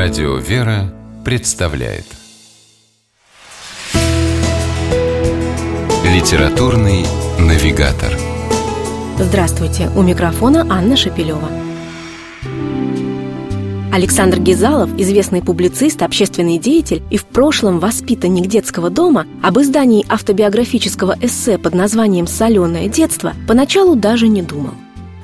Радио «Вера» представляет Литературный навигатор Здравствуйте! У микрофона Анна Шапилева. Александр Гизалов, известный публицист, общественный деятель и в прошлом воспитанник детского дома, об издании автобиографического эссе под названием «Соленое детство» поначалу даже не думал.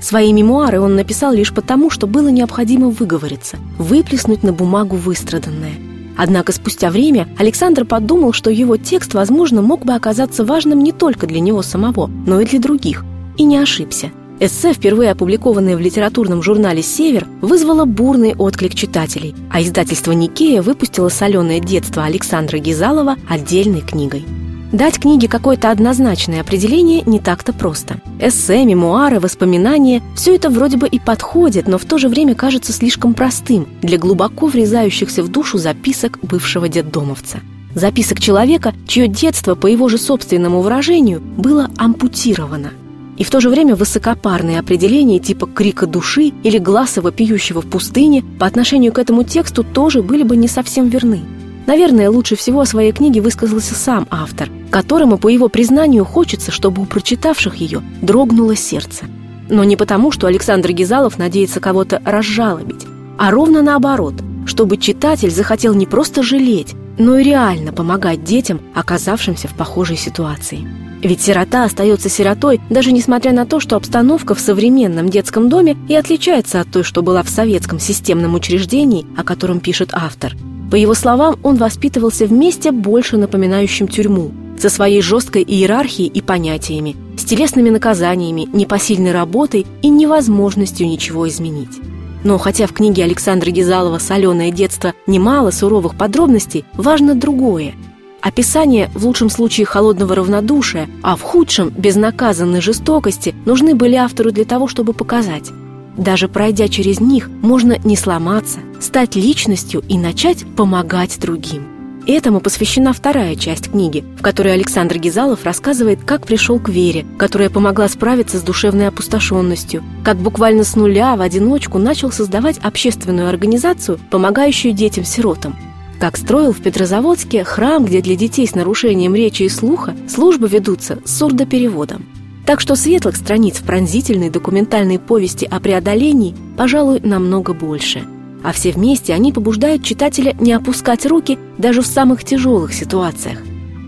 Свои мемуары он написал лишь потому, что было необходимо выговориться, выплеснуть на бумагу выстраданное. Однако спустя время Александр подумал, что его текст, возможно, мог бы оказаться важным не только для него самого, но и для других. И не ошибся – Эссе, впервые опубликованное в литературном журнале «Север», вызвало бурный отклик читателей, а издательство «Никея» выпустило «Соленое детство» Александра Гизалова отдельной книгой. Дать книге какое-то однозначное определение не так-то просто. Эссе, мемуары, воспоминания – все это вроде бы и подходит, но в то же время кажется слишком простым для глубоко врезающихся в душу записок бывшего детдомовца. Записок человека, чье детство, по его же собственному выражению, было ампутировано – и в то же время высокопарные определения типа крика души или гласа вопиющего в пустыне по отношению к этому тексту тоже были бы не совсем верны. Наверное, лучше всего о своей книге высказался сам автор, которому, по его признанию, хочется, чтобы у прочитавших ее дрогнуло сердце. Но не потому, что Александр Гизалов надеется кого-то разжалобить, а ровно наоборот, чтобы читатель захотел не просто жалеть, но и реально помогать детям, оказавшимся в похожей ситуации. Ведь сирота остается сиротой, даже несмотря на то, что обстановка в современном детском доме и отличается от той, что была в советском системном учреждении, о котором пишет автор. По его словам, он воспитывался в месте, больше напоминающем тюрьму, со своей жесткой иерархией и понятиями, с телесными наказаниями, непосильной работой и невозможностью ничего изменить. Но хотя в книге Александра Гизалова «Соленое детство» немало суровых подробностей, важно другое – Описание в лучшем случае холодного равнодушия, а в худшем – безнаказанной жестокости нужны были автору для того, чтобы показать. Даже пройдя через них, можно не сломаться, стать личностью и начать помогать другим. Этому посвящена вторая часть книги, в которой Александр Гизалов рассказывает, как пришел к вере, которая помогла справиться с душевной опустошенностью, как буквально с нуля в одиночку начал создавать общественную организацию, помогающую детям-сиротам – как строил в Петрозаводске храм, где для детей с нарушением речи и слуха службы ведутся с сурдопереводом. Так что светлых страниц в пронзительной документальной повести о преодолении, пожалуй, намного больше. А все вместе они побуждают читателя не опускать руки даже в самых тяжелых ситуациях.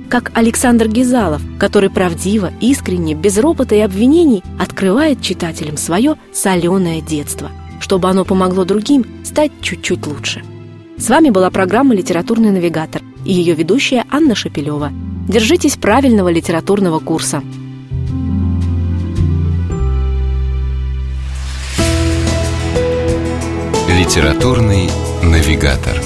Как Александр Гизалов, который правдиво, искренне, без ропота и обвинений открывает читателям свое соленое детство, чтобы оно помогло другим стать чуть-чуть лучше. С вами была программа «Литературный навигатор» и ее ведущая Анна Шапилева. Держитесь правильного литературного курса. «Литературный навигатор»